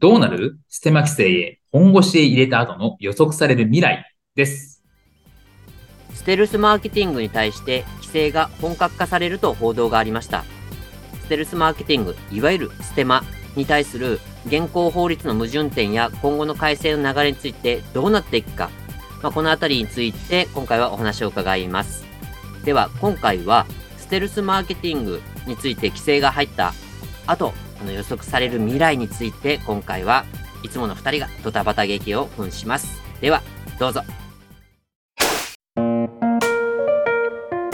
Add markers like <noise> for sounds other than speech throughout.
どうなる？ステマ規制へ。本腰へ入れた後の予測される未来です。ステルスマーケティングに対して規制が本格化されると報道がありました。ステルスマーケティングいわゆるステマに対する現行法律の矛盾点や今後の改正の流れについてどうなっていくか、まあ、このあたりについて今回はお話を伺います。では今回はステルスマーケティングについて規制が入った後あの予測される未来について今回はいつもの2人がドタバタ劇を扮します。ではどうぞ。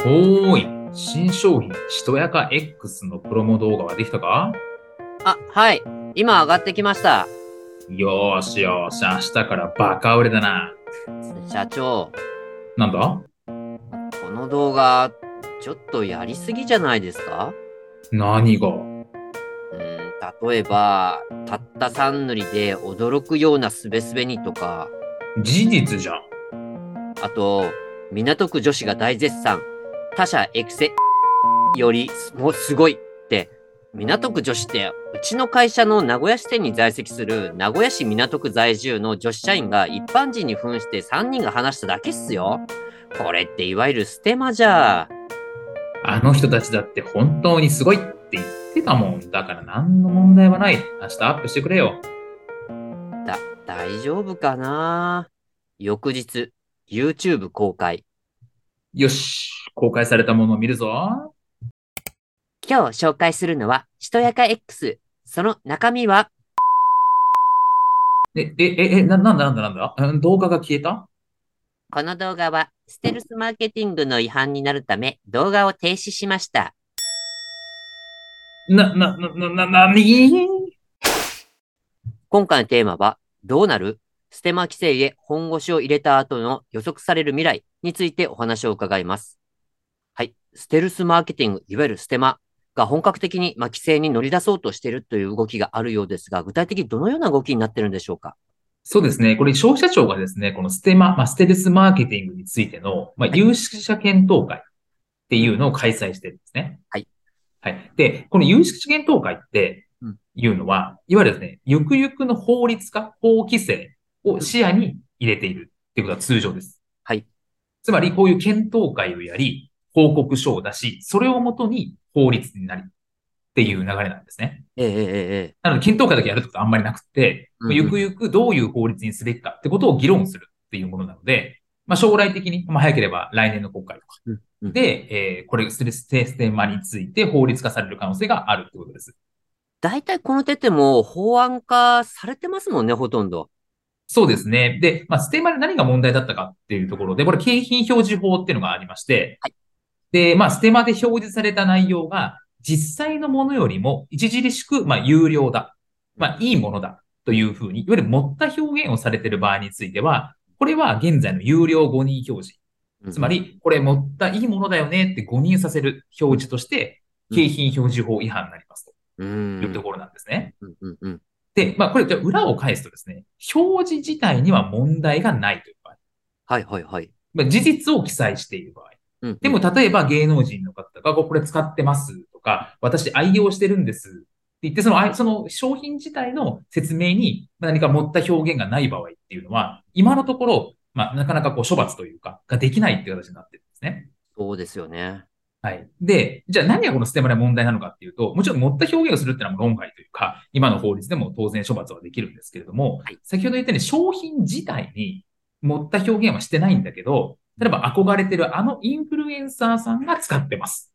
おーい新商品しとやか X のプロモ動画はできたか？あはい。今上がってきました。よーしよーし明日からバカ売れだな。社長。なんだ？この動画ちょっとやりすぎじゃないですか？何が？うん例えばたった3塗りで驚くようなすべすべにとか。事実じゃん。あと港区女子が大絶賛。他社エクセよりもうすごい。って港区女子ってうちの会社の名古屋支店に在籍する名古屋市港区在住の女子社員が一般人に扮して3人が話しただけっすよ。これっていわゆるステマじゃ。あの人たちだって本当にすごいって言ってたもん。だから何の問題はない。明日アップしてくれよ。だ大丈夫かな？翌日 YouTube 公開よし。公開されたものを見るぞ。今日紹介するのは、しとやか X。その中身は、え、え、え、え、な、なんだなんだなんだ？うん動画が消えた？この動画は、ステルスマーケティングの違反になるため、動画を停止しました。な、な、な、な、な、なに今回のテーマは、どうなる？ステマ規制へ本腰を入れた後の予測される未来についてお話を伺います。はい。ステルスマーケティング、いわゆるステマが本格的にまあ規制に乗り出そうとしているという動きがあるようですが、具体的にどのような動きになっているんでしょうか？そうですね。これ消費者庁がですね、このステマ、まあ、ステルスマーケティングについての、まあ、有識者検討会っていうのを開催してるんですね。はい。はい。で、この有識者検討会ってうんいうのは、いわゆるですね、ゆくゆくの法律化、法規制を視野に入れているっていうことが通常です。はい。つまり、こういう検討会をやり、報告書を出し、それをもとに法律になりっていう流れなんですね。ええええええ。なので、検討会だけやるってことはあんまりなくて、うんうんゆくゆくどういう法律にすべきかってことを議論するっていうものなので、まあ、将来的に、まあ、早ければ来年の国会とかうんうんで、えーこれ、ステステステマについて法律化される可能性があるってことです。大体この手ってもう法案化されてますもんね、ほとんど。そうですね。で、まあ、ステマで何が問題だったかっていうところで、これ、景品表示法っていうのがありまして、はいで、まあ、ステマで表示された内容が、実際のものよりも著しく、まあ、有料だ。まあ、いいものだ。というふうに、いわゆる持った表現をされている場合については、これは現在の有料誤認表示。つまり、これ持ったいいものだよねって誤認させる表示として、景品表示法違反になりますうとん、いうところなんですね。で、まあ、これ、裏を返すとですね、表示自体には問題がないという場合。はいはいはい。まあ、事実を記載している場合。うん、でも、例えば芸能人の方がこれ使ってますとか、私愛用してるんです言って、そのあい、その商品自体の説明に何か持った表現がない場合っていうのは、今のところ、まあ、なかなかこう処罰というか、ができないっていう形になってるんですね。そうですよね。はい。で、じゃあ何がこのステマで問題なのかっていうと、もちろん持った表現をするっていうのは論外というか、今の法律でも当然処罰はできるんですけれども、はい先ほど言ったように商品自体に持った表現はしてないんだけど、例えば憧れてるあのインフルエンサーさんが使ってます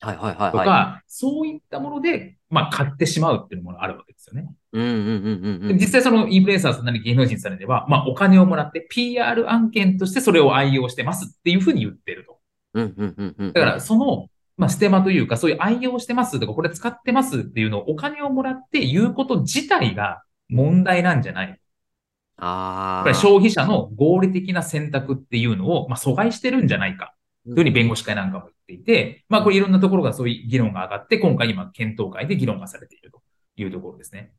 はいはいはいとか、はそういったもので、まあ買ってしまうっていうものがあるわけですよね。い。うんうんうんうんうん。で実際そのインフルエンサーさんなり芸能人さんでは、まあお金をもらって PR 案件としてそれを愛用してますっていうふうに言ってると。うんうんうんうん。だから、その、まあ、ステマというか、そういう愛用してますとか、これ使ってますっていうのをお金をもらって言うこと自体が、問題なんじゃないああ。これ消費者の合理的な選択っていうのを、まあ、阻害してるんじゃないか。というふうに弁護士会なんかも言っていて、まあこれいろんなところがそういう議論が上がって、今回今検討会で議論がされているというところですね。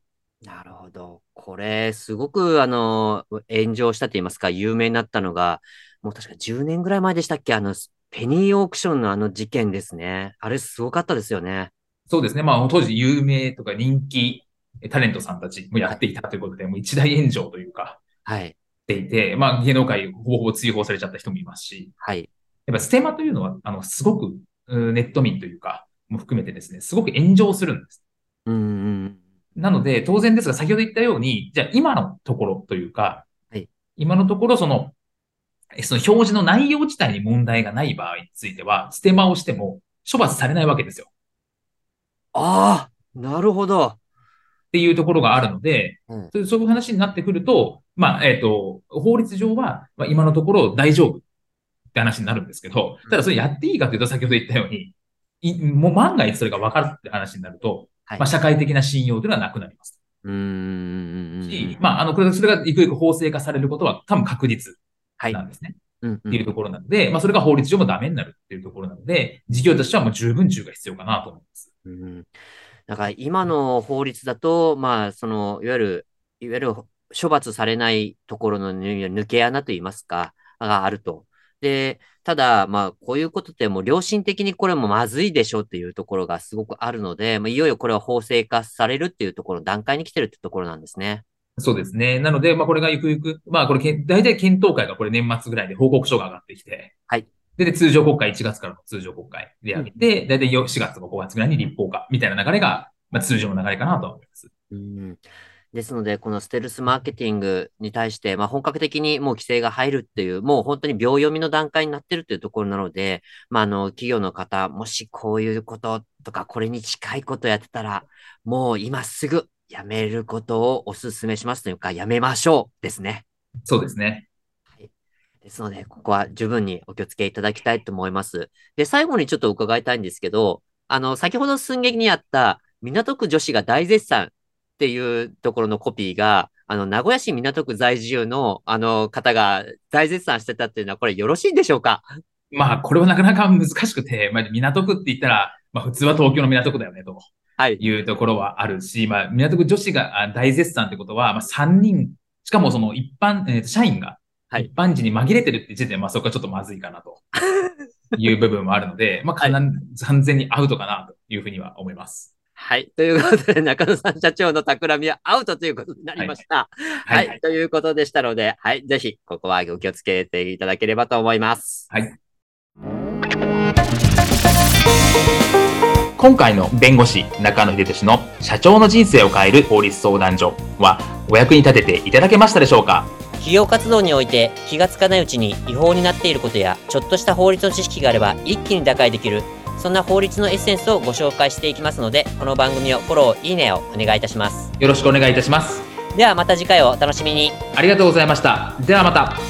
なるほど。これ、すごく、あの、炎上したと言いますか、有名になったのが、もう確か10年ぐらい前でしたっけ？あの、ペニーオークションのあの事件ですね。あれすごかったですよね。そうですね。まあ当時有名とか人気タレントさんたちもやっていたということで、もう一大炎上というか、はい。していて、まあ芸能界ほぼほぼ追放されちゃった人もいますし、はい。やっぱステマというのは、あの、すごく、うネット民というか、も含めてですね、すごく炎上するんです。うんうん。なので、当然ですが、先ほど言ったように、じゃあ今のところというか、はい今のところ、その、えその表示の内容自体に問題がない場合については、ステマをしても処罰されないわけですよ。ああ、なるほど。っていうところがあるので、うんそういう話になってくると、まあ、えっ、と、法律上は、まあ、今のところ大丈夫って話になるんですけど、ただそれやっていいかというと、先ほど言ったように、いもう万が一それが分かるって話になると、はいまあ、社会的な信用というのはなくなります。うーん。し、まあ、あの、これ、それがいくいく法制化されることは多分確実はい。なんですね。うんうんっていうところなので、まあ、それが法律上もダメになるっていうところなので、事業としてはもう十分注意が必要かなと思います。うんだから今の法律だと、まあ、その、いわゆる、いわゆる処罰されないところの抜抜け穴といいますか、があると。で、ただ、まあ、こういうことってもう良心的にこれもまずいでしょっていうところがすごくあるので、まあ、いよいよこれは法制化されるっていうところ、段階に来てるってところなんですね。そうですね。なので、まあ、これがゆくゆく、まあ、これ大体検討会がこれ年末ぐらいで報告書が上がってきて、はい。で、で通常国会1月からの通常国会でやって、大体4月とか5月ぐらいに立法化みたいな流れが、まあ、通常の流れかなとは思います。うんですので、このステルスマーケティングに対して、まあ、本格的にもう規制が入るっていう、もう本当に秒読みの段階になってるっていうところなので、まあ、あの、企業の方、もしこういうこととか、これに近いことやってたら、もう今すぐやめることをお勧めしますというか、やめましょうですね。そうですね。ですので、ここは十分にお気をつけいただきたいと思います。で、最後にちょっと伺いたいんですけど、あの、先ほど寸劇にあった、港区女子が大絶賛っていうところのコピーが、あの、名古屋市港区在住の、あの、方が大絶賛してたっていうのは、これよろしいんでしょうか？まあ、これはなかなか難しくて、まあ、港区って言ったら、まあ、普通は東京の港区だよね、とはい。いうところはあるし、まあ、港区女子があ大絶賛ってことは、まあ、3人、しかもその一般、えーと社員が、はい一般人に紛れてるって時点で、まあ、そこはちょっとまずいかなと <laughs> いう部分もあるので、まあ、完全にアウトかなというふうには思います。はい。ということで、中野さん社長の企みはアウトということになりました。はい。はい。ということでしたので、はい。ぜひ、ここはお気をつけていただければと思います。はい。今回の弁護士中野秀俊の社長の人生を変える法律相談所はお役に立てていただけましたでしょうか？企業活動において気がつかないうちに違法になっていることやちょっとした法律の知識があれば一気に打開できるそんな法律のエッセンスをご紹介していきますのでこの番組をフォローいいねをお願いいたしますよろしくお願いいたします。ではまた次回をお楽しみにありがとうございました。ではまた。